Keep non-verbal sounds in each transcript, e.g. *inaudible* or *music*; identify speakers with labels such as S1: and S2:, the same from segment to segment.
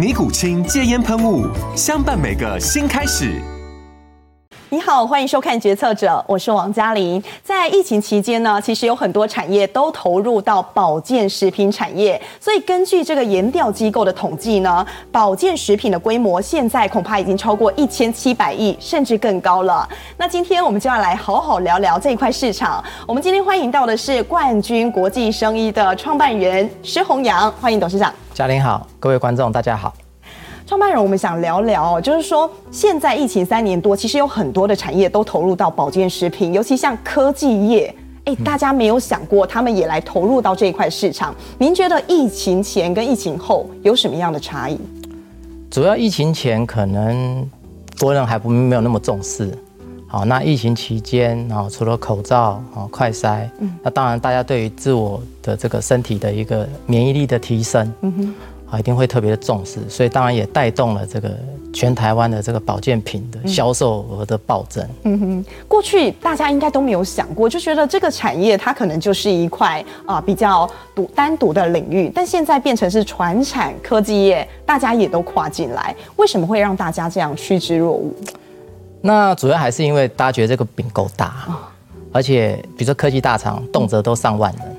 S1: 尼古清戒烟喷雾，相伴每个新开始。
S2: 你好，欢迎收看《决策者》，我是王嘉玲。在疫情期间呢，其实有很多产业都投入到保健食品产业，所以根据这个研调机构的统计呢，保健食品的规模现在恐怕已经超过一千七百亿，甚至更高了。那今天我们就要来好好聊聊这一块市场。我们今天欢迎到的是冠军国际生医的创办人施弘洋，欢迎董事长。
S3: 嘉玲好，各位观众大家好。
S2: 创办人，我们想聊聊，就是说，现在疫情三年多，其实有很多的产业都投入到保健食品，尤其像科技业，哎，大家没有想过他们也来投入到这一块市场。您觉得疫情前跟疫情后有什么样的差异？
S3: 主要疫情前可能国人还不没有那么重视，好，那疫情期间啊，除了口罩啊、快筛，嗯，那当然大家对于自我的这个身体的一个免疫力的提升，嗯哼。啊，一定会特别的重视，所以当然也带动了这个全台湾的这个保健品的销售额的暴增。
S2: 嗯哼，过去大家应该都没有想过，就觉得这个产业它可能就是一块啊比较独单独的领域，但现在变成是传产科技业，大家也都跨进来，为什么会让大家这样趋之若鹜？
S3: 那主要还是因为大家觉得这个饼够大，而且比如说科技大厂动辄都上万人，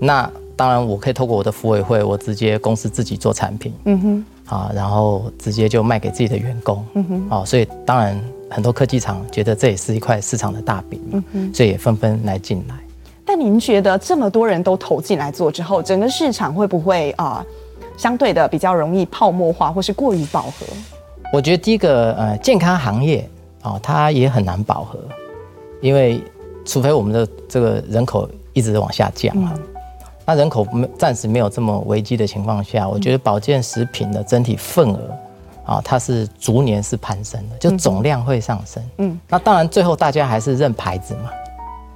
S3: 那。当然，我可以透过我的服委会，我直接公司自己做产品，嗯哼，啊，然后直接就卖给自己的员工，嗯哼，啊，所以当然很多科技厂觉得这也是一块市场的大饼嘛，嗯哼，所以也纷纷来进来。
S2: 但您觉得这么多人都投进来做之后，整个市场会不会啊相对的比较容易泡沫化，或是过于饱和？
S3: 我觉得第一个呃健康行业啊，它也很难饱和，因为除非我们的这个人口一直往下降啊。嗯。那人口没暂时没有这么危机的情况下，我觉得保健食品的整体份额啊，它是逐年是攀升的，就总量会上升。嗯，那当然最后大家还是认牌子嘛，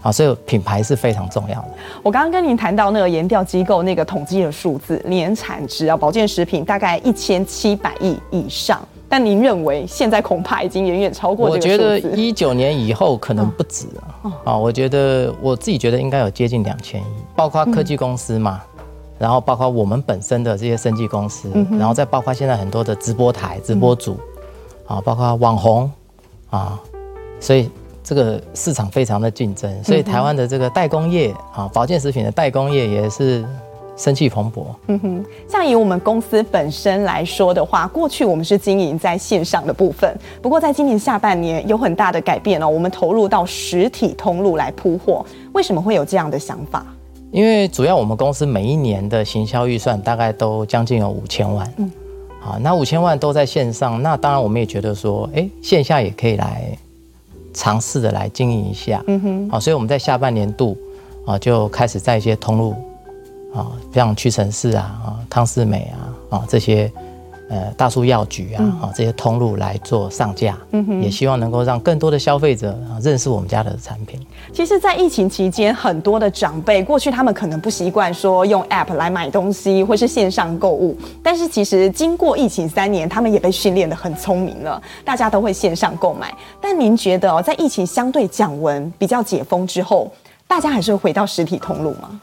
S3: 啊，所以品牌是非常重要的。
S2: 我刚刚跟您谈到那个研调机构那个统计的数字，年产值啊，保健食品大概一千七百亿以上。但您认为现在恐怕已经远远超过？
S3: 我觉得一九年以后可能不止啊。啊，我觉得我自己觉得应该有接近两千亿，包括科技公司嘛，然后包括我们本身的这些生技公司，然后再包括现在很多的直播台、直播主，啊，包括网红啊，所以这个市场非常的竞争，所以台湾的这个代工业啊，保健食品的代工业也是。生气蓬勃。
S2: 嗯哼，像以我们公司本身来说的话，过去我们是经营在线上的部分，不过在今年下半年有很大的改变哦，我们投入到实体通路来铺货。为什么会有这样的想法？
S3: 因为主要我们公司每一年的行销预算大概都将近有五千万。嗯，好，那五千万都在线上，那当然我们也觉得说，哎，线下也可以来尝试的来经营一下。嗯哼，好，所以我们在下半年度啊就开始在一些通路。啊，像屈臣氏啊、啊康士美啊、啊这些，呃大树药局啊、啊这些通路来做上架，也希望能够让更多的消费者认识我们家的产品。
S2: 其实，在疫情期间，很多的长辈过去他们可能不习惯说用 App 来买东西，或是线上购物，但是其实经过疫情三年，他们也被训练的很聪明了，大家都会线上购买。但您觉得哦，在疫情相对降温、比较解封之后，大家还是会回到实体通路吗？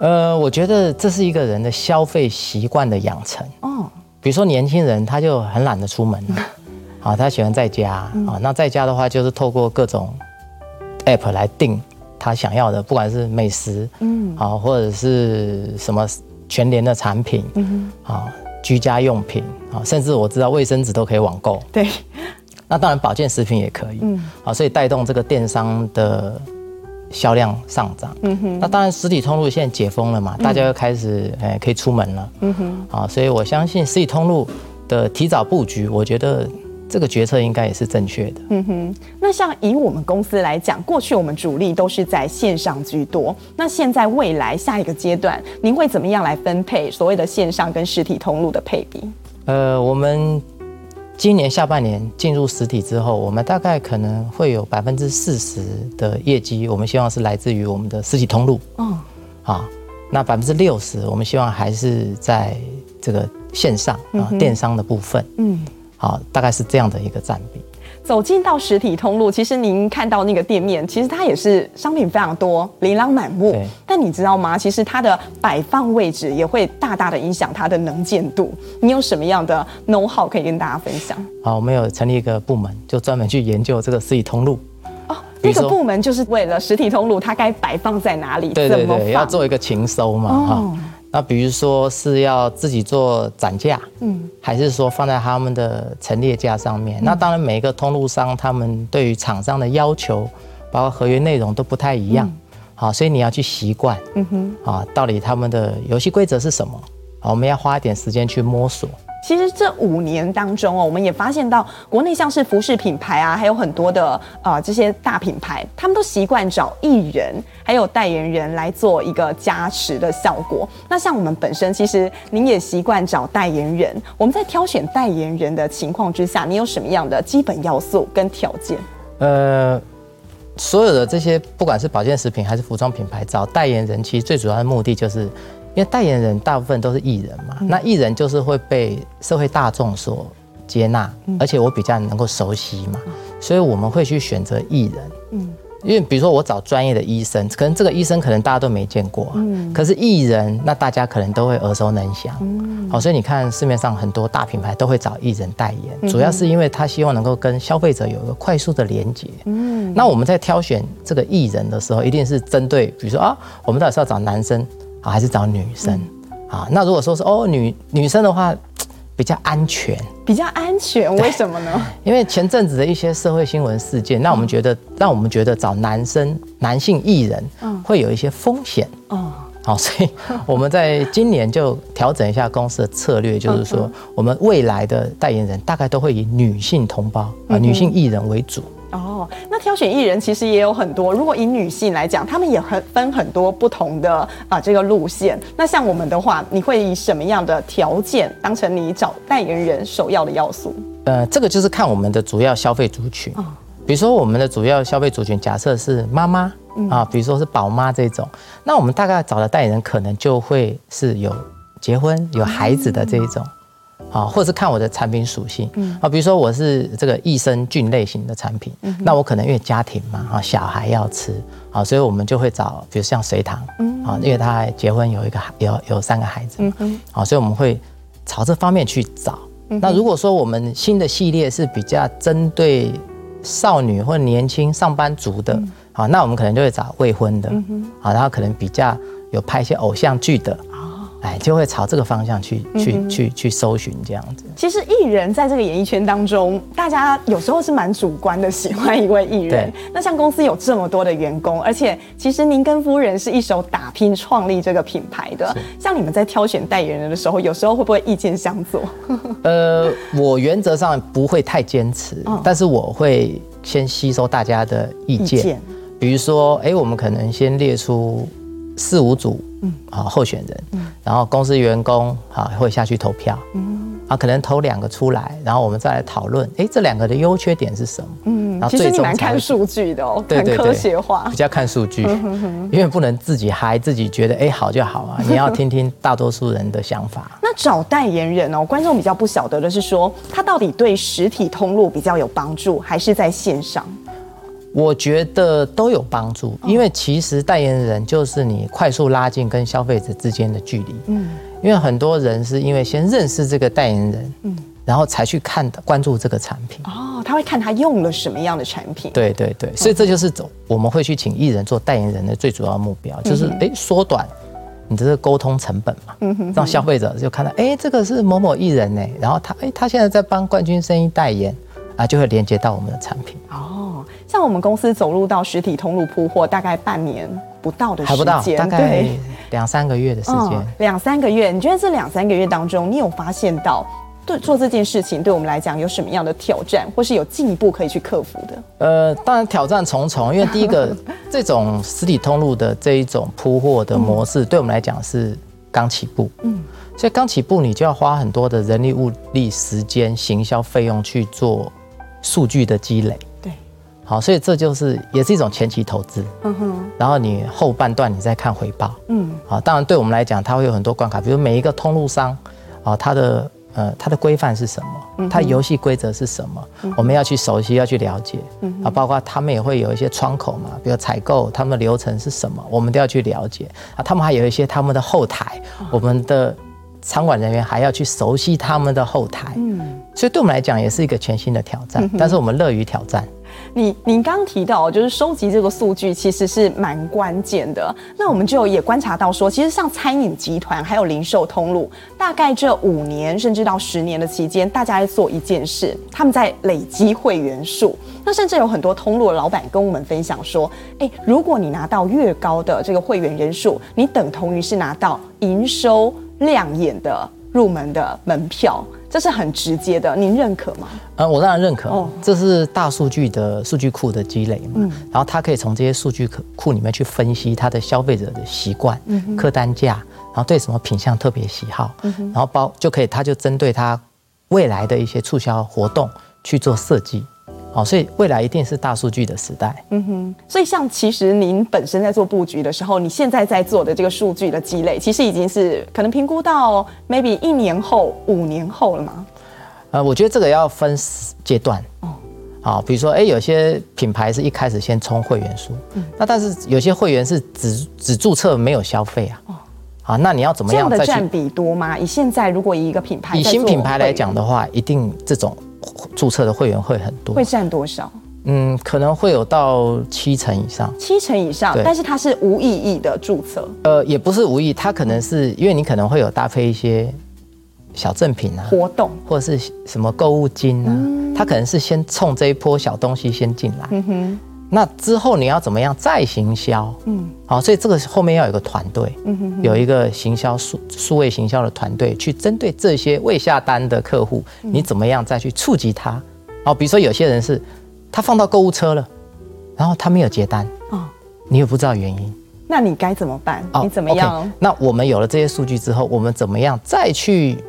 S3: 呃，我觉得这是一个人的消费习惯的养成。哦，比如说年轻人，他就很懒得出门，*laughs* 啊，他喜欢在家啊。那在家的话，就是透过各种 app 来订他想要的，不管是美食，嗯，啊，或者是什么全联的产品，嗯，啊，居家用品，啊，甚至我知道卫生纸都可以网购。
S2: 对。
S3: 那当然保健食品也可以，嗯，啊，所以带动这个电商的销量上涨。嗯哼，那当然实体通路现在解封了嘛，大家又开始诶可以出门了。嗯哼，啊，所以我相信实体通路的提早布局，我觉得。这个决策应该也是正确的。
S2: 嗯哼，那像以我们公司来讲，过去我们主力都是在线上居多。那现在未来下一个阶段，您会怎么样来分配所谓的线上跟实体通路的配比？
S3: 呃，我们今年下半年进入实体之后，我们大概可能会有百分之四十的业绩，我们希望是来自于我们的实体通路。哦，啊，那百分之六十，我们希望还是在这个线上啊电商的部分。嗯。好，大概是这样的一个占比。
S2: 走进到实体通路，其实您看到那个店面，其实它也是商品非常多，琳琅满目。但你知道吗？其实它的摆放位置也会大大的影响它的能见度。你有什么样的 know how 可以跟大家分享？
S3: 好，我们有成立一个部门，就专门去研究这个实体通路。
S2: 哦，那个部门就是为了实体通路，它该摆放在哪里？
S3: 对对对，要做一个情搜嘛。哦那比如说是要自己做展架，嗯，还是说放在他们的陈列架上面？嗯、那当然，每一个通路商他们对于厂商的要求，包括合约内容都不太一样，好、嗯，所以你要去习惯，嗯哼，啊，到底他们的游戏规则是什么？好，我们要花一点时间去摸索。
S2: 其实这五年当中哦，我们也发现到国内像是服饰品牌啊，还有很多的啊、呃、这些大品牌，他们都习惯找艺人还有代言人来做一个加持的效果。那像我们本身，其实您也习惯找代言人。我们在挑选代言人的情况之下，你有什么样的基本要素跟条件？
S3: 呃，所有的这些不管是保健食品还是服装品牌，找代言人其实最主要的目的就是。因为代言人大部分都是艺人嘛，那艺人就是会被社会大众所接纳，而且我比较能够熟悉嘛，所以我们会去选择艺人。嗯，因为比如说我找专业的医生，可能这个医生可能大家都没见过，嗯，可是艺人那大家可能都会耳熟能详。嗯，好，所以你看市面上很多大品牌都会找艺人代言，主要是因为他希望能够跟消费者有一个快速的连接。嗯，那我们在挑选这个艺人的时候，一定是针对，比如说啊，我们到底是要找男生。啊，还是找女生啊？那如果说是哦，女女生的话，比较安全，
S2: 比较安全，为什么呢？*laughs*
S3: 因为前阵子的一些社会新闻事件，让我们觉得，让我们觉得找男生、男性艺人，会有一些风险。哦，好，所以我们在今年就调整一下公司的策略，就是说，我们未来的代言人大概都会以女性同胞啊、女性艺人为主。
S2: 哦，那挑选艺人其实也有很多。如果以女性来讲，她们也很分很多不同的啊这个路线。那像我们的话，你会以什么样的条件当成你找代言人首要的要素？
S3: 呃，这个就是看我们的主要消费族群。哦，比如说我们的主要消费族群，假设是妈妈啊，比如说是宝妈这种，那我们大概找的代言人可能就会是有结婚有孩子的这一种。啊，或者是看我的产品属性，啊，比如说我是这个益生菌类型的产品，那我可能因为家庭嘛，啊，小孩要吃，啊，所以我们就会找，比如像隋唐，啊，因为他结婚有一个有有三个孩子，啊，所以我们会朝这方面去找。那如果说我们新的系列是比较针对少女或年轻上班族的，啊，那我们可能就会找未婚的，啊，然后可能比较有拍一些偶像剧的。哎，就会朝这个方向去去去去搜寻这样子。
S2: 其实艺人在这个演艺圈当中，大家有时候是蛮主观的，喜欢一位艺人。那像公司有这么多的员工，而且其实您跟夫人是一手打拼创立这个品牌的。像你们在挑选代言人的时候，有时候会不会意见相左？*laughs*
S3: 呃，我原则上不会太坚持，哦、但是我会先吸收大家的意见。意见比如说，哎，我们可能先列出四五组。嗯，啊，候选人，嗯，然后公司员工啊会下去投票，嗯，啊，可能投两个出来，然后我们再来讨论，哎，这两个的优缺点是什么？嗯，然后最终才其实你蛮看数据的哦，很科学化，比较看数据，因为不能自己嗨，自己觉得哎好就好啊，*laughs* 你要听听大多数人的想法。
S2: 那找代言人哦，观众比较不晓得的是说，他到底对实体通路比较有帮助，还是在线上？
S3: 我觉得都有帮助，因为其实代言人就是你快速拉近跟消费者之间的距离。嗯，因为很多人是因为先认识这个代言人，嗯，然后才去看关注这个产品。
S2: 哦，他会看他用了什么样的产品。对
S3: 对对，所以这就是走我们会去请艺人做代言人的最主要目标，就是哎缩短你的这个沟通成本嘛，嗯哼，让消费者就看到哎这个是某某艺人呢，然后他哎他现在在帮冠军生意代言。啊，就会连接到我们的产品。
S2: 哦，像我们公司走入到实体通路铺货，大概半年不到的时间，
S3: 还不到，大概两三个月的时间。
S2: 嗯，两三个月，你觉得这两三个月当中，你有发现到对做这件事情对我们来讲有什么样的挑战，或是有进一步可以去克服的？
S3: 呃，当然挑战重重，因为第一个这种实体通路的这一种铺货的模式，对我们来讲是刚起步。嗯。所以刚起步，你就要花很多的人力、物力、时间、行销费用去做数据的积累。
S2: 对，
S3: 好，所以这就是也是一种前期投资。嗯哼。然后你后半段你再看回报。嗯。好，当然对我们来讲，它会有很多关卡，比如每一个通路商，啊，它的呃它的规范是什么？它游戏规则是什么？我们要去熟悉，要去了解。啊，包括他们也会有一些窗口嘛，比如采购，他们的流程是什么？我们都要去了解。啊，他们还有一些他们的后台，我们的。仓管人员还要去熟悉他们的后台，嗯，所以对我们来讲也是一个全新的挑战，但是我们乐于挑战。
S2: 你您刚提到就是收集这个数据其实是蛮关键的，那我们就也观察到说，其实像餐饮集团还有零售通路，大概这五年甚至到十年的期间，大家在做一件事，他们在累积会员数。那甚至有很多通路的老板跟我们分享说，诶，如果你拿到越高的这个会员人数，你等同于是拿到营收。亮眼的入门的门票，这是很直接的，您认可吗？
S3: 呃，我当然认可。哦，这是大数据的数据库的积累嘛。嗯。然后他可以从这些数据库里面去分析它的消费者的习惯、嗯、客单价，然后对什么品相特别喜好，嗯、然后包就可以，他就针对他未来的一些促销活动去做设计。哦，所以未来一定是大数据的时代。
S2: 嗯哼，所以像其实您本身在做布局的时候，你现在在做的这个数据的积累，其实已经是可能评估到 maybe 一年后、五年后了吗？
S3: 呃，我觉得这个要分阶段。哦，好，比如说，哎，有些品牌是一开始先充会员数，嗯，那但是有些会员是只只注册没有消费啊。哦，好，那你要怎么样？这样
S2: 的占比多吗？以现在如果以一个品牌
S3: 以新品牌来讲的话，一定这种。注册的会员会很多，
S2: 会占多少？
S3: 嗯，可能会有到七成以上。
S2: 七成以上，但是它是无意义的注册。
S3: 呃，也不是无意，它可能是因为你可能会有搭配一些小赠品啊，
S2: 活动
S3: 或者是什么购物金啊，嗯、它可能是先冲这一波小东西先进来。嗯哼。那之后你要怎么样再行销？嗯，好，所以这个后面要有一个团队，嗯哼哼，有一个行销数数位行销的团队去针对这些未下单的客户，你怎么样再去触及他？哦，比如说有些人是他放到购物车了，然后他没有结单，哦，你也不知道原因，
S2: 那你该怎么办？你怎
S3: 么样？那我们有了这些数据之后，我们怎么样再去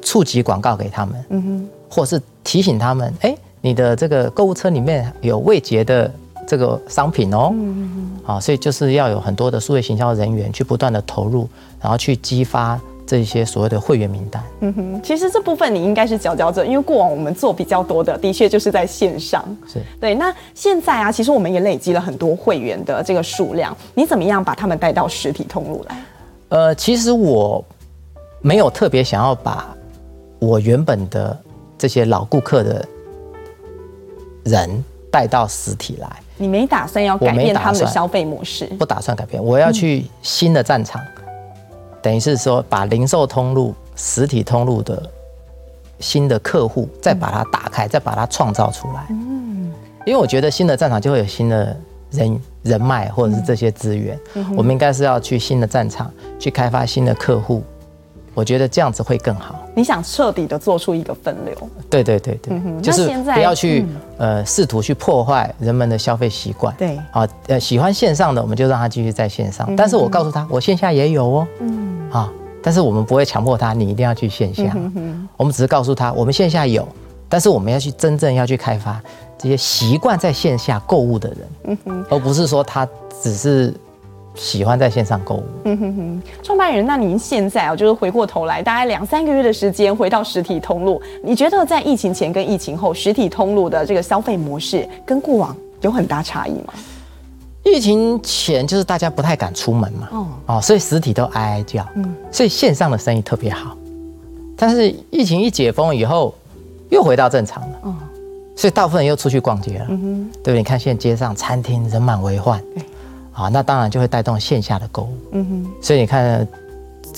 S3: 触及广告给他们？嗯哼，或是提醒他们，哎。你的这个购物车里面有未结的这个商品哦，啊，所以就是要有很多的数位行销人员去不断的投入，然后去激发这些所谓的会员名单。
S2: 嗯哼，其实这部分你应该是佼佼者，因为过往我们做比较多的，的确就是在线上。
S3: 是
S2: 对。那现在啊，其实我们也累积了很多会员的这个数量，你怎么样把他们带到实体通路来？
S3: 呃，其实我没有特别想要把我原本的这些老顾客的。人带到实体来，
S2: 你没打算要改变他们的消费模式？
S3: 不打算改变，我要去新的战场，嗯、等于是说把零售通路、实体通路的新的客户再把它打开，嗯、再把它创造出来。嗯，因为我觉得新的战场就会有新的人人脉或者是这些资源，嗯、我们应该是要去新的战场去开发新的客户。我觉得这样子会更好。
S2: 你想彻底的做出一个分流？
S3: 对对对对，就是不要去呃试图去破坏人们的消费习惯。
S2: 对，
S3: 啊呃喜欢线上的我们就让他继续在线上，但是我告诉他我线下也有哦。嗯。啊，但是我们不会强迫他你一定要去线下，我们只是告诉他我们线下有，但是我们要去真正要去开发这些习惯在线下购物的人，嗯哼，而不是说他只是。喜欢在线上购物。嗯哼
S2: 哼，创办人，那您现在啊，就是回过头来，大概两三个月的时间回到实体通路，你觉得在疫情前跟疫情后，实体通路的这个消费模式跟过往有很大差异吗？
S3: 疫情前就是大家不太敢出门嘛，哦，哦，所以实体都哀哀叫，嗯，所以线上的生意特别好。但是疫情一解封以后，又回到正常了，哦，所以大部分人又出去逛街了，嗯哼，对不对？你看现在街上餐厅人满为患。啊，那当然就会带动线下的购物。嗯哼，所以你看，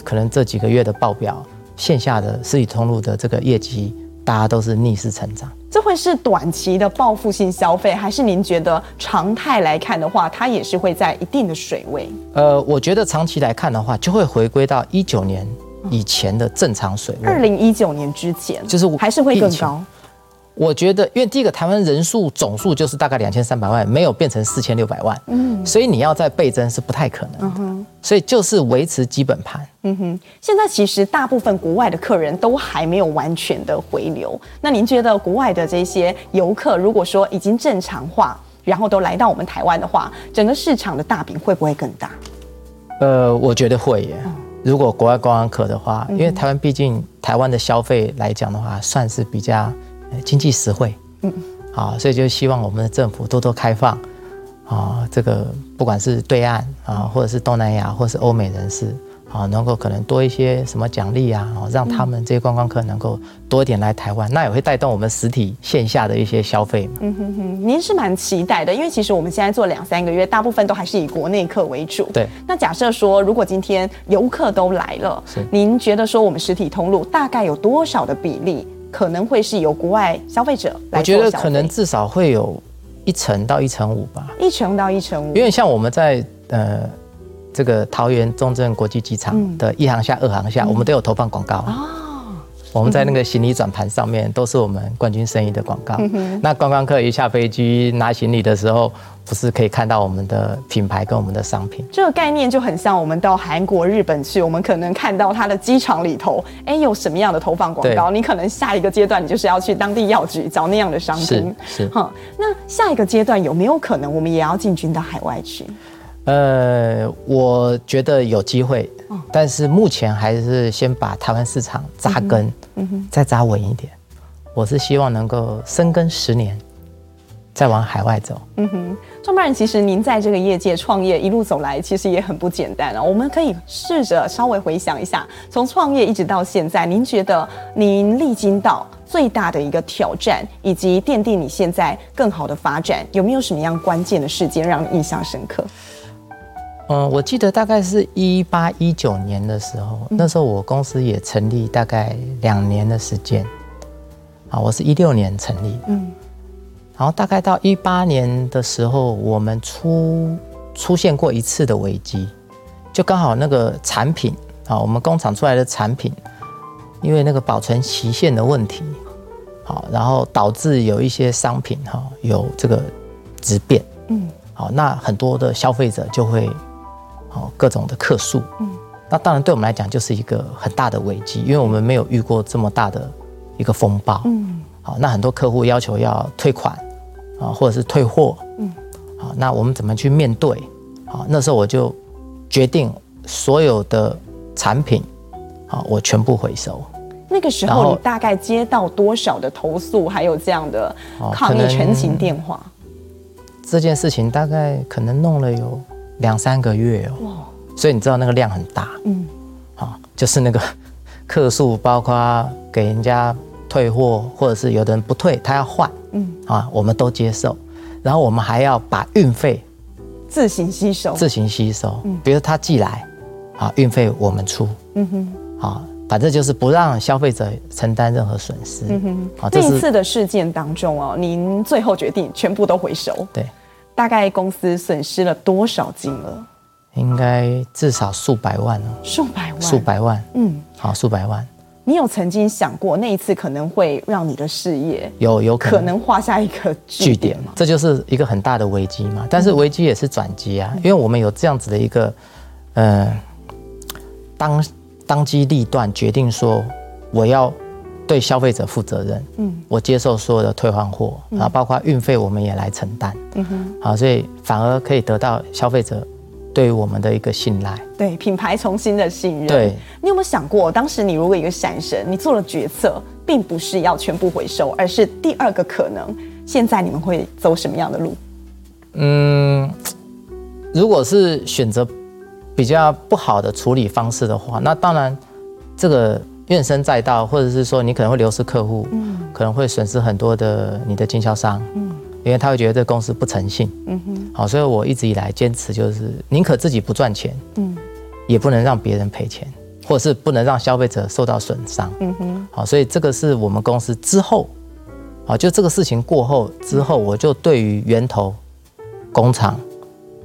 S3: 可能这几个月的报表，线下的实体通路的这个业绩大家都是逆势成长。
S2: 这会是短期的报复性消费，还是您觉得常态来看的话，它也是会在一定的水位？
S3: 呃，我觉得长期来看的话，就会回归到一九年以前的正常水位。
S2: 二零一九年之前，
S3: 就是
S2: 还是会更高。
S3: 我觉得，因为第一个台湾人数总数就是大概两千三百万，没有变成四千六百万，嗯，所以你要再倍增是不太可能的，嗯，所以就是维持基本盘，
S2: 嗯哼。现在其实大部分国外的客人都还没有完全的回流，那您觉得国外的这些游客，如果说已经正常化，然后都来到我们台湾的话，整个市场的大饼会不会更大？
S3: 呃，我觉得会耶。如果国外观光客的话，因为台湾毕竟台湾的消费来讲的话，算是比较。经济实惠，嗯，好，所以就希望我们的政府多多开放，啊，这个不管是对岸啊，或者是东南亚，或者是欧美人士，啊，能够可能多一些什么奖励啊，让他们这些观光客能够多一点来台湾，那也会带动我们实体线下的一些消费嘛。嗯哼
S2: 哼，您是蛮期待的，因为其实我们现在做两三个月，大部分都还是以国内客为主。
S3: 对。那
S2: 假设说，如果今天游客都来了，是，您觉得说我们实体通路大概有多少的比例？可能会是由国外消费者来，我觉得
S3: 可能至少会有一成到一成五吧，
S2: 一成到一成五。
S3: 因为像我们在呃这个桃园中正国际机场的一航下、二航厦，嗯、我们都有投放广告。我们在那个行李转盘上面都是我们冠军生意的广告。那观光客一下飞机拿行李的时候，不是可以看到我们的品牌跟我们的商品？
S2: 这个概念就很像我们到韩国、日本去，我们可能看到它的机场里头，哎，有什么样的投放广告？你可能下一个阶段你就是要去当地药局找那样的商品。
S3: 是是。哈，
S2: 那下一个阶段有没有可能我们也要进军到海外去？
S3: 呃，我觉得有机会，但是目前还是先把台湾市场扎根，嗯哼，再扎稳一点。我是希望能够深耕十年，再往海外走。
S2: 嗯哼，创办人，其实您在这个业界创业一路走来，其实也很不简单啊。我们可以试着稍微回想一下，从创业一直到现在，您觉得您历经到最大的一个挑战，以及奠定你现在更好的发展，有没有什么样关键的事件让你印象深刻？
S3: 嗯，我记得大概是一八一九年的时候，那时候我公司也成立大概两年的时间，啊，我是一六年成立的，嗯，然后大概到一八年的时候，我们出出现过一次的危机，就刚好那个产品啊，我们工厂出来的产品，因为那个保存期限的问题，好，然后导致有一些商品哈有这个质变，嗯，好，那很多的消费者就会。哦，各种的客诉，嗯，那当然对我们来讲就是一个很大的危机，因为我们没有遇过这么大的一个风暴，嗯，好，那很多客户要求要退款，啊，或者是退货，嗯，好，那我们怎么去面对？好，那时候我就决定所有的产品，好，我全部回收。
S2: 那个时候你大概接到多少的投诉，还有这样的抗议全勤电话？
S3: 这件事情大概可能弄了有。两三个月哦，哇！所以你知道那个量很大，嗯，好，就是那个客诉，包括给人家退货，或者是有的人不退，他要换，嗯，啊，我们都接受，然后我们还要把运费
S2: 自行吸收，
S3: 自行吸收，嗯，比如他寄来，啊，运费我们出，嗯哼，啊，反正就是不让消费者承担任何损失，嗯哼，
S2: 好，这一次的事件当中哦，您最后决定全部都回收，
S3: 对。
S2: 大概公司损失了多少金额？
S3: 应该至少数百万哦。
S2: 数百万，
S3: 数百万。嗯，好，数百万。
S2: 你有曾经想过那一次可能会让你的事业
S3: 有有可能
S2: 画下一个句点吗？
S3: 这就是一个很大的危机嘛。但是危机也是转机啊，因为我们有这样子的一个，呃，当当机立断决定说我要。对消费者负责任，嗯，我接受所有的退换货，然后包括运费我们也来承担，嗯哼，好，所以反而可以得到消费者对于我们的一个信赖，
S2: 对品牌重新的信任。
S3: 对，
S2: 你有没有想过，当时你如果一个闪神，你做了决策，并不是要全部回收，而是第二个可能，现在你们会走什么样的路？
S3: 嗯，如果是选择比较不好的处理方式的话，那当然这个。怨声载道，或者是说你可能会流失客户，嗯，可能会损失很多的你的经销商，嗯，因为他会觉得这公司不诚信，嗯哼，好，所以我一直以来坚持就是宁可自己不赚钱，嗯，也不能让别人赔钱。或者是不能让消费者受到损伤。嗯哼，好，所以这个是我们公司之后，啊，就这个事情过后之后，我就对于源头工厂，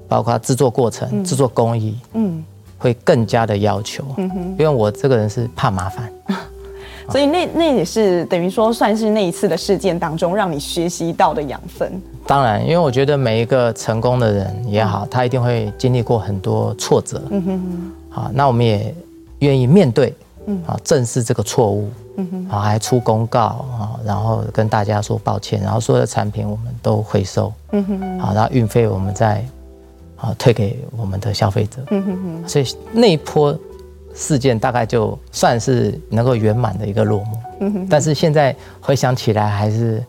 S3: 包括制作过程、制作工艺，嗯，会更加的要求。嗯哼，因为我这个人是怕麻烦。*laughs*
S2: 所以那那也是等于说算是那一次的事件当中让你学习到的养分。
S3: 当然，因为我觉得每一个成功的人也好，他一定会经历过很多挫折。嗯哼哼。好，那我们也愿意面对，嗯，啊，正视这个错误，嗯哼，啊，还出公告啊，然后跟大家说抱歉，然后所有的产品我们都回收，嗯哼，好，然后运费我们再啊退给我们的消费者，嗯哼哼。所以那一波。事件大概就算是能够圆满的一个落幕，嗯哼，但是现在回想起来还是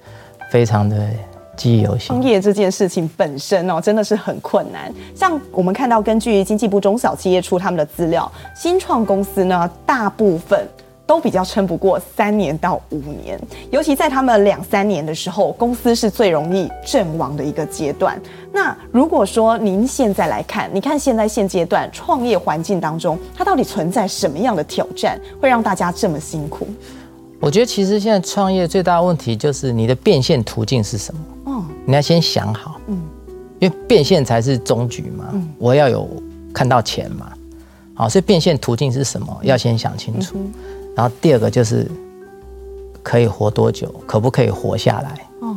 S3: 非常的记忆犹新。创
S2: 业这件事情本身哦，真的是很困难。像我们看到，根据经济部中小企业处他们的资料，新创公司呢，大部分。都比较撑不过三年到五年，尤其在他们两三年的时候，公司是最容易阵亡的一个阶段。那如果说您现在来看，你看现在现阶段创业环境当中，它到底存在什么样的挑战，会让大家这么辛苦？
S3: 我觉得其实现在创业最大的问题就是你的变现途径是什么？哦，你要先想好，嗯，因为变现才是终局嘛，嗯，我要有看到钱嘛，好，所以变现途径是什么？要先想清楚。嗯然后第二个就是可以活多久，可不可以活下来？哦，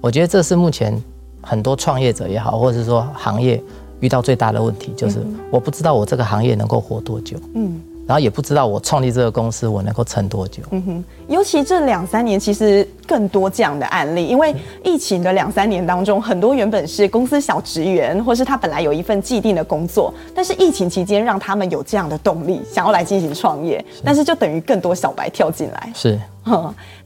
S3: 我觉得这是目前很多创业者也好，或者是说行业遇到最大的问题，就是我不知道我这个行业能够活多久。嗯。然后也不知道我创立这个公司我能够撑多久。嗯哼，
S2: 尤其这两三年其实更多这样的案例，因为疫情的两三年当中，很多原本是公司小职员，或是他本来有一份既定的工作，但是疫情期间让他们有这样的动力，想要来进行创业，但是就等于更多小白跳进来。
S3: 是。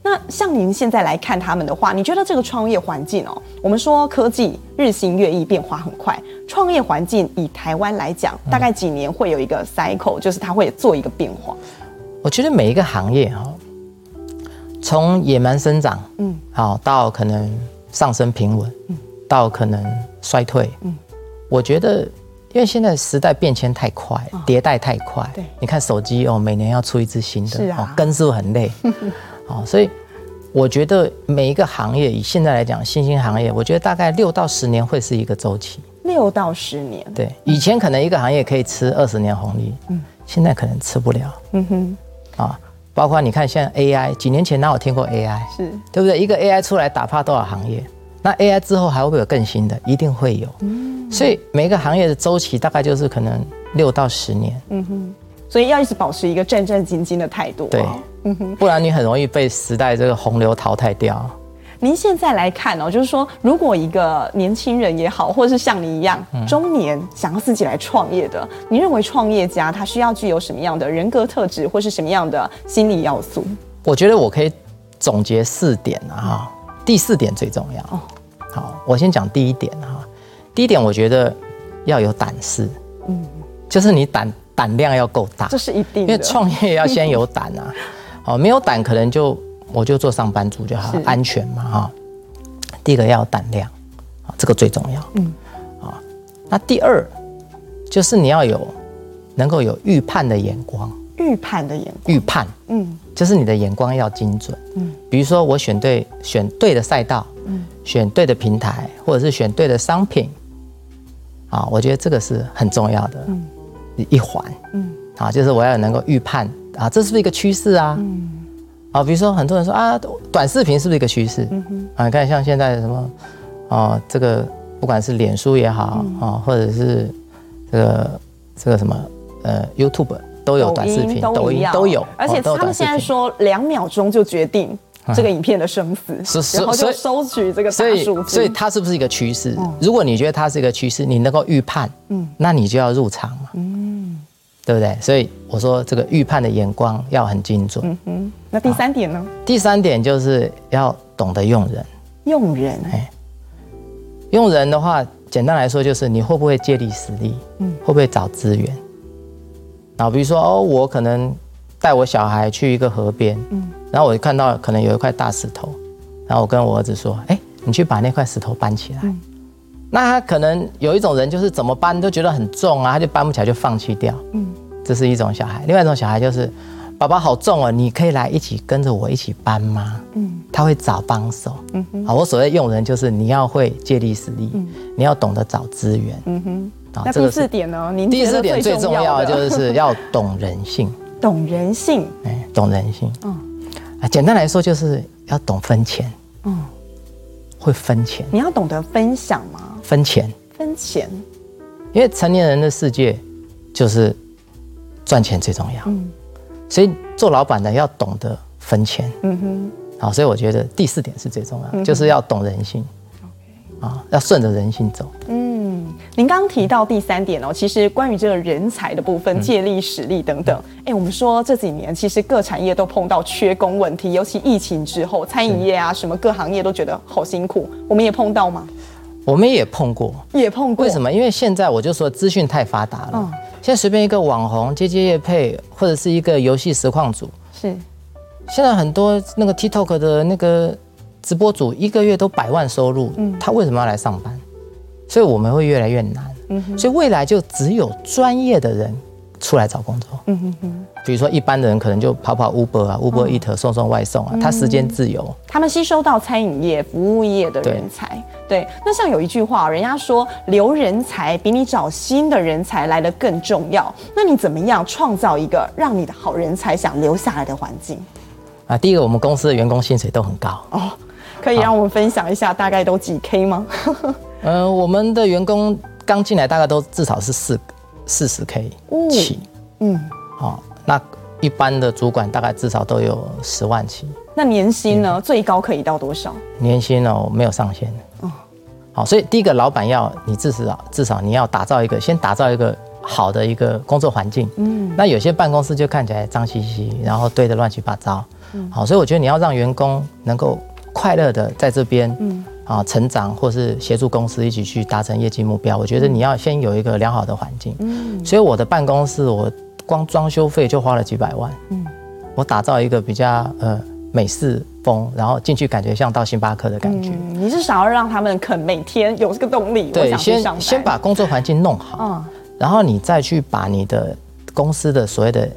S2: 那像您现在来看他们的话，你觉得这个创业环境哦，我们说科技日新月异，变化很快，创业环境以台湾来讲，大概几年会有一个 cycle，就是它会做一个变化。
S3: 我觉得每一个行业哈，从野蛮生长，嗯，好到可能上升平稳，嗯，到可能衰退，嗯，我觉得因为现在时代变迁太快，迭代太快，对，你看手机哦，每年要出一支新的，是啊，跟是不是很累？*laughs* 哦，所以我觉得每一个行业，以现在来讲，新兴行业，我觉得大概六到十年会是一个周期。
S2: 六到十年，
S3: 对，以前可能一个行业可以吃二十年红利，嗯，现在可能吃不了，嗯哼，啊，包括你看，现在 AI，几年前哪有听过 AI？是，对不对？一个 AI 出来打趴多少行业？那 AI 之后还会不会有更新的？一定会有，嗯，所以每一个行业的周期大概就是可能六到十年，嗯哼，
S2: 所以要一直保持一个战战兢兢的态度，
S3: 对。嗯哼，不然你很容易被时代这个洪流淘汰掉。
S2: 您现在来看哦，就是说，如果一个年轻人也好，或者是像你一样中年想要自己来创业的，你认为创业家他需要具有什么样的人格特质，或是什么样的心理要素？
S3: 我觉得我可以总结四点啊，哈，第四点最重要。哦，好，我先讲第一点哈。第一点，我觉得要有胆识，嗯，就是你胆胆量要够大，
S2: 这是一定的，
S3: 因为创业要先有胆啊。*laughs* *laughs* 哦，没有胆可能就我就做上班族就好，安全嘛哈。第一个要有胆量，啊，这个最重要。嗯，啊，那第二就是你要有能够有预判的眼光，
S2: 预判的眼光，
S3: 预判，嗯，就是你的眼光要精准。嗯，比如说我选对选对的赛道，嗯，选对的平台，或者是选对的商品，啊，我觉得这个是很重要的，嗯，一环，嗯，啊，就是我要能够预判。啊，这是不是一个趋势啊？嗯，啊，比如说很多人说啊，短视频是不是一个趋势？嗯哼，啊，你看像现在什么，啊，这个不管是脸书也好，嗯、啊，或者是这个这个什么，呃，YouTube 都有短视频，抖音都有，
S2: 而且他们现在说两秒钟就决定这个影片的生死，嗯、然后就收取这个大数据，
S3: 所以，所以它是不是一个趋势？嗯、如果你觉得它是一个趋势，你能够预判，嗯，那你就要入场嘛，嗯。对不对？所以我说这个预判的眼光要很精准。嗯哼。
S2: 那第三点呢？
S3: 第三点就是要懂得用人。
S2: 用人。哎。
S3: 用人的话，简单来说就是你会不会借力使力？嗯。会不会找资源？然后比如说哦，我可能带我小孩去一个河边，嗯。然后我看到可能有一块大石头，然后我跟我儿子说：“哎，你去把那块石头搬起来。”嗯。那他可能有一种人，就是怎么搬都觉得很重啊，他就搬不起来，就放弃掉。嗯，这是一种小孩。另外一种小孩就是，爸爸好重哦，你可以来一起跟着我一起搬吗？嗯，他会找帮手。嗯哼，啊，我所谓用人就是你要会借力使力，嗯，你要懂得找资源。嗯哼，
S2: 那第四点呢？您
S3: 第四点最重要的就是要懂人性。*laughs*
S2: 懂人性，
S3: 哎，懂人性。嗯，啊，简单来说就是要懂分钱。嗯，会分钱。
S2: 你要懂得分享吗？
S3: 分钱，
S2: 分钱。
S3: 因为成年人的世界就是赚钱最重要。嗯。所以做老板的要懂得分钱，嗯哼，好，所以我觉得第四点是最重要的，就是要懂人性，OK，啊，要顺着人性走。
S2: 嗯，您刚刚提到第三点哦，其实关于这个人才的部分，借力使力等等，哎，我们说这几年其实各产业都碰到缺工问题，尤其疫情之后，餐饮业啊，什么各行业都觉得好辛苦，我们也碰到吗？
S3: 我们也碰过，
S2: 也碰过。
S3: 为什么？因为现在我就说资讯太发达了。嗯。现在随便一个网红接接业配，或者是一个游戏实况组，是。现在很多那个 TikTok 的那个直播主，一个月都百万收入。嗯。他为什么要来上班？所以我们会越来越难。嗯哼。所以未来就只有专业的人出来找工作。嗯哼哼。比如说，一般的人可能就跑跑 Uber 啊，Uber Eat 送送外送啊，他时间自由。
S2: 他们吸收到餐饮业、服务业的人才。对，那像有一句话，人家说留人才比你找新的人才来的更重要。那你怎么样创造一个让你的好人才想留下来的环境？
S3: 啊，第一个，我们公司的员工薪水都很高哦，
S2: 可以让我们分享一下，大概都几 K 吗？
S3: 嗯、*laughs* 呃，我们的员工刚进来大概都至少是四四十 K 起。嗯，好。那一般的主管大概至少都有十万起。
S2: 那年薪呢？最高可以到多少？
S3: 年薪哦，没有上限。哦，好，所以第一个老板要你至少至少你要打造一个，先打造一个好的一个工作环境。嗯。那有些办公室就看起来脏兮兮，然后堆得乱七八糟。嗯。好，所以我觉得你要让员工能够快乐的在这边，嗯，啊，成长或是协助公司一起去达成业绩目标。我觉得你要先有一个良好的环境。嗯。所以我的办公室我。光装修费就花了几百万。嗯，我打造一个比较呃美式风，然后进去感觉像到星巴克的感觉。
S2: 嗯，你是想要让他们肯每天有这个动力？
S3: 对，先先把工作环境弄好，嗯，然后你再去把你的公司的所谓的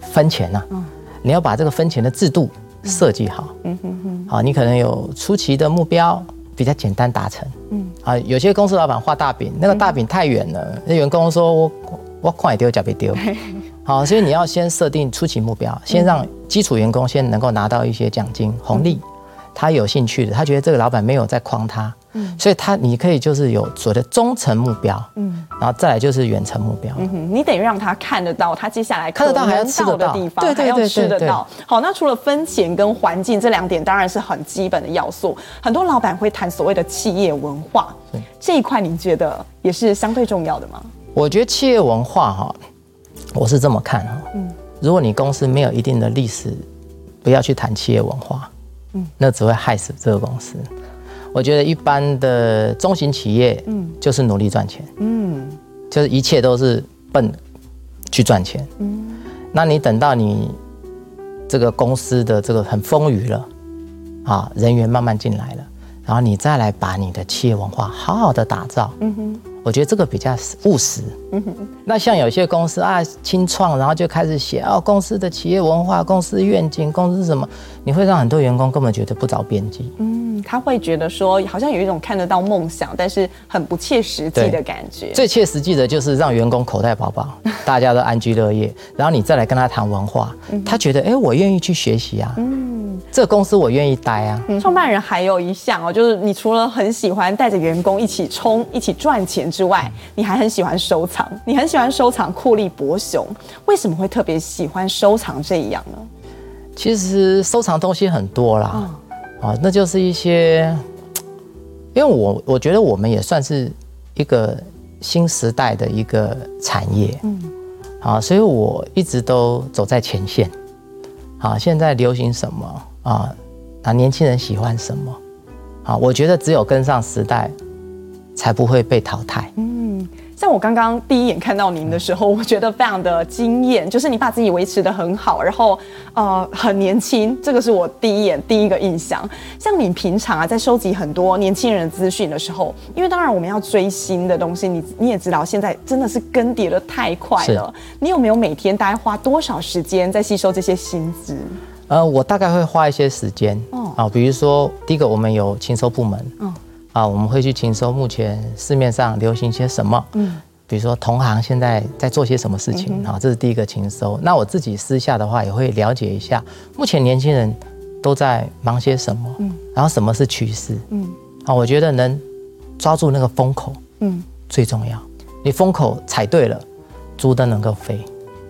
S3: 分钱呐，嗯，你要把这个分钱的制度设计好。嗯哼哼。好，你可能有初期的目标，比较简单达成。嗯。啊，有些公司老板画大饼，那个大饼太远了，那员工说我。我快丢，假别丢。*laughs* 好，所以你要先设定初期目标，先让基础员工先能够拿到一些奖金红利，他有兴趣的，他觉得这个老板没有在诓他，嗯，所以他你可以就是有所谓的中层目标，嗯，然后再来就是远程目标，嗯
S2: 哼，你得让他看得到他接下来看得到还要吃得到的地方，对，对，对，吃得到。好，那除了分钱跟环境这两点，当然是很基本的要素。很多老板会谈所谓的企业文化，这一块您觉得也是相对重要的吗？
S3: 我觉得企业文化哈，我是这么看哈，嗯，如果你公司没有一定的历史，不要去谈企业文化，嗯，那只会害死这个公司。我觉得一般的中型企业，嗯，就是努力赚钱，嗯，就是一切都是奔去赚钱，嗯，那你等到你这个公司的这个很丰腴了，啊，人员慢慢进来了，然后你再来把你的企业文化好好的打造，嗯哼。我觉得这个比较务实。嗯哼。那像有些公司啊，清创，然后就开始写哦，公司的企业文化、公司愿景、公司什么，你会让很多员工根本觉得不着边际。嗯，
S2: 他会觉得说，好像有一种看得到梦想，但是很不切实际的感觉。
S3: 最切实际的就是让员工口袋饱饱，*laughs* 大家都安居乐业，然后你再来跟他谈文化，他觉得哎，我愿意去学习啊。嗯，这个公司我愿意待啊。
S2: 创办人还有一项哦，就是你除了很喜欢带着员工一起冲、一起赚钱。之外，你还很喜欢收藏，你很喜欢收藏酷利伯熊，为什么会特别喜欢收藏这一样呢？
S3: 其实收藏东西很多啦，啊、哦，那就是一些，因为我我觉得我们也算是一个新时代的一个产业，嗯，啊，所以我一直都走在前线，啊，现在流行什么啊，啊，年轻人喜欢什么，啊，我觉得只有跟上时代。才不会被淘汰。嗯，
S2: 像我刚刚第一眼看到您的时候，我觉得非常的惊艳，就是你把自己维持得很好，然后呃很年轻，这个是我第一眼第一个印象。像你平常啊在收集很多年轻人的资讯的时候，因为当然我们要追新的东西，你你也知道现在真的是更迭的太快了。你有没有每天大概花多少时间在吸收这些新知？
S3: 呃，我大概会花一些时间哦，啊，比如说第一个我们有清收部门，嗯。啊，我们会去情搜目前市面上流行些什么，嗯，比如说同行现在在做些什么事情啊，这是第一个情搜。那我自己私下的话也会了解一下，目前年轻人都在忙些什么，嗯，然后什么是趋势，嗯，啊，我觉得能抓住那个风口，嗯，最重要。你风口踩对了，猪都能够飞。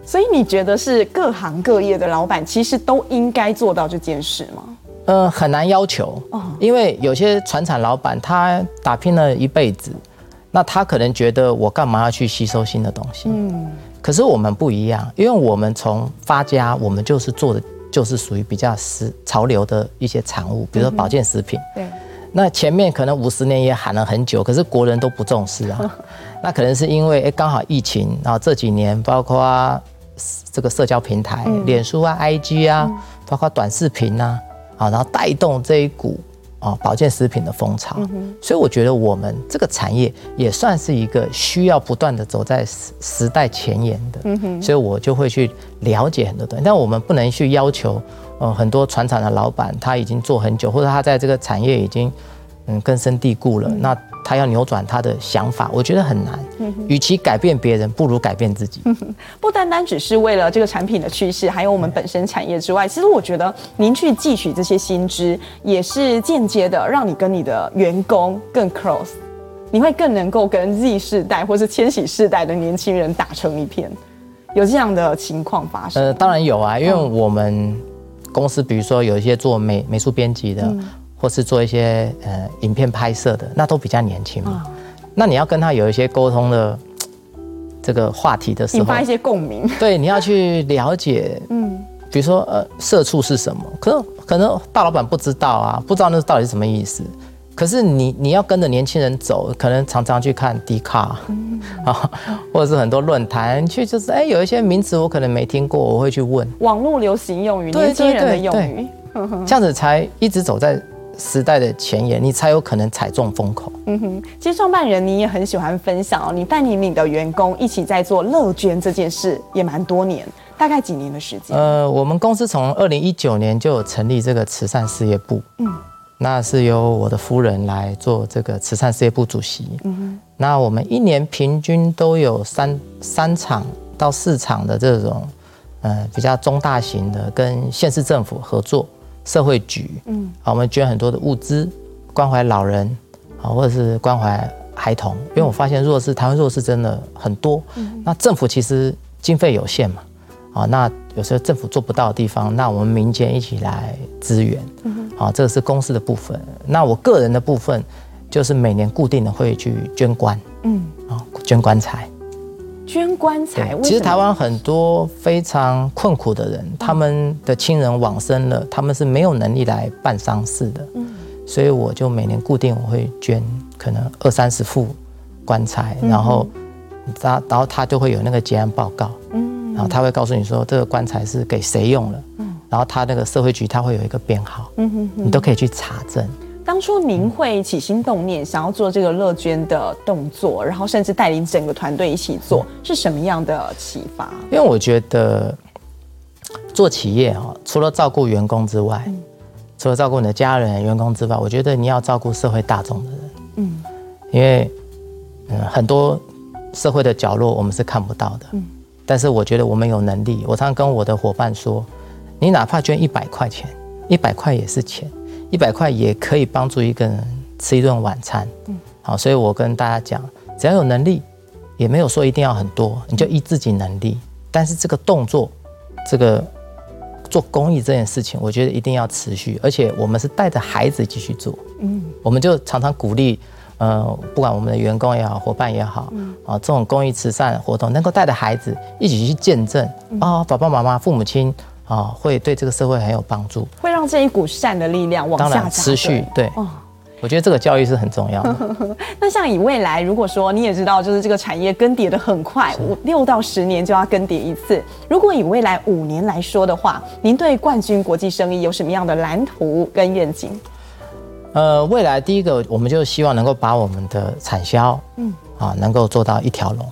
S2: 所以你觉得是各行各业的老板其实都应该做到这件事吗？
S3: 呃，很难要求，因为有些船厂老板他打拼了一辈子，那他可能觉得我干嘛要去吸收新的东西？嗯，可是我们不一样，因为我们从发家，我们就是做的就是属于比较时潮流的一些产物，比如说保健食品。对，那前面可能五十年也喊了很久，可是国人都不重视啊。*laughs* 那可能是因为哎，刚好疫情，然后这几年包括这个社交平台，脸书啊、IG 啊，包括短视频啊。啊，然后带动这一股啊保健食品的风潮，所以我觉得我们这个产业也算是一个需要不断的走在时时代前沿的，所以我就会去了解很多东西，但我们不能去要求，呃，很多船厂的老板他已经做很久，或者他在这个产业已经嗯根深蒂固了，那。他要扭转他的想法，我觉得很难。与其改变别人，不如改变自己。*laughs*
S2: 不单单只是为了这个产品的趋势，还有我们本身产业之外，其实我觉得您去汲取这些新知，也是间接的让你跟你的员工更 close，你会更能够跟 Z 世代或是千禧世代的年轻人打成一片。有这样的情况发生？呃，
S3: 当然有啊，因为我们公司，比如说有一些做美美术编辑的。嗯或是做一些呃影片拍摄的，那都比较年轻嘛。那你要跟他有一些沟通的 *tsk* 这个话题的时候，引
S2: 发一些共鸣。
S3: 对，你要去了解，嗯，比如说呃，社畜是什么？可能可能大老板不知道啊，不知道那到底是什么意思。可是你你要跟着年轻人走，可能常常去看 D 卡啊，或者是很多论坛去，就是哎，有一些名词我可能没听过，我会去问。
S2: 网络流行用语，年轻人的用语，*laughs*
S3: 这样子才一直走在。时代的前沿，你才有可能踩中风口。
S2: 嗯哼，其实创办人你也很喜欢分享哦，你带领你的员工一起在做乐捐这件事，也蛮多年，大概几年的时间？
S3: 呃，我们公司从二零一九年就有成立这个慈善事业部，嗯，那是由我的夫人来做这个慈善事业部主席。嗯哼，那我们一年平均都有三三场到四场的这种，呃，比较中大型的跟县市政府合作。社会局，嗯，啊，我们捐很多的物资，关怀老人，啊，或者是关怀孩童，因为我发现弱势，台湾弱势真的很多，嗯，那政府其实经费有限嘛，啊，那有时候政府做不到的地方，那我们民间一起来支援，嗯，啊，这个是公司的部分，那我个人的部分就是每年固定的会去捐棺，嗯，啊，捐棺材。
S2: 捐棺材，
S3: 其实台湾很多非常困苦的人，他们的亲人往生了，他们是没有能力来办丧事的。嗯，所以我就每年固定我会捐可能二三十副棺材，然后他然后他就会有那个结案报告，嗯，然后他会告诉你说这个棺材是给谁用了，嗯，然后他那个社会局他会有一个编号，嗯哼，你都可以去查证。
S2: 当初您会起心动念想要做这个乐捐的动作，然后甚至带领整个团队一起做，是什么样的启发？
S3: 因为我觉得做企业哈，除了照顾员工之外，除了照顾你的家人、员工之外，我觉得你要照顾社会大众的人。嗯，因为嗯很多社会的角落我们是看不到的。嗯，但是我觉得我们有能力。我常常跟我的伙伴说，你哪怕捐一百块钱，一百块也是钱。一百块也可以帮助一个人吃一顿晚餐，嗯，好，所以我跟大家讲，只要有能力，也没有说一定要很多，你就依自己能力。但是这个动作，这个做公益这件事情，我觉得一定要持续，而且我们是带着孩子继续做，嗯，我们就常常鼓励，呃，不管我们的员工也好，伙伴也好，啊，这种公益慈善活动能够带着孩子一起去见证，啊，爸爸妈妈、父母亲。啊，会对这个社会很有帮助，
S2: 会让这一股善的力量往下
S3: 持续。对，哦，我觉得这个教育是很重要的。*laughs*
S2: 那像以未来，如果说你也知道，就是这个产业更迭的很快，五六到十年就要更迭一次。如果以未来五年来说的话，您对冠军国际生意有什么样的蓝图跟愿景？
S3: 呃，未来第一个，我们就希望能够把我们的产销，嗯，啊，能够做到一条龙，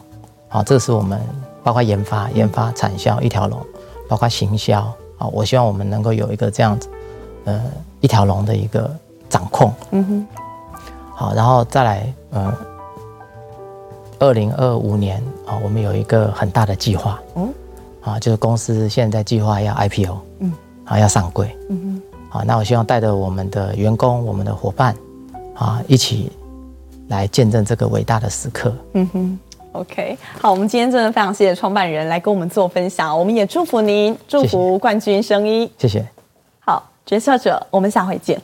S3: 啊，这是我们包括研发、研发、产销一条龙，包括行销，啊，我希望我们能够有一个这样子，呃，一条龙的一个掌控，嗯哼，好，然后再来，呃，二零二五年啊，我们有一个很大的计划，嗯，啊，就是公司现在计划要 IPO，嗯，啊，要上柜，嗯哼。好，那我希望带着我们的员工、我们的伙伴，啊，一起来见证这个伟大的时刻。嗯哼
S2: ，OK，好，我们今天真的非常谢谢创办人来跟我们做分享，我们也祝福您，祝福冠军生医。
S3: 谢谢。
S2: 好，决策者，我们下回见。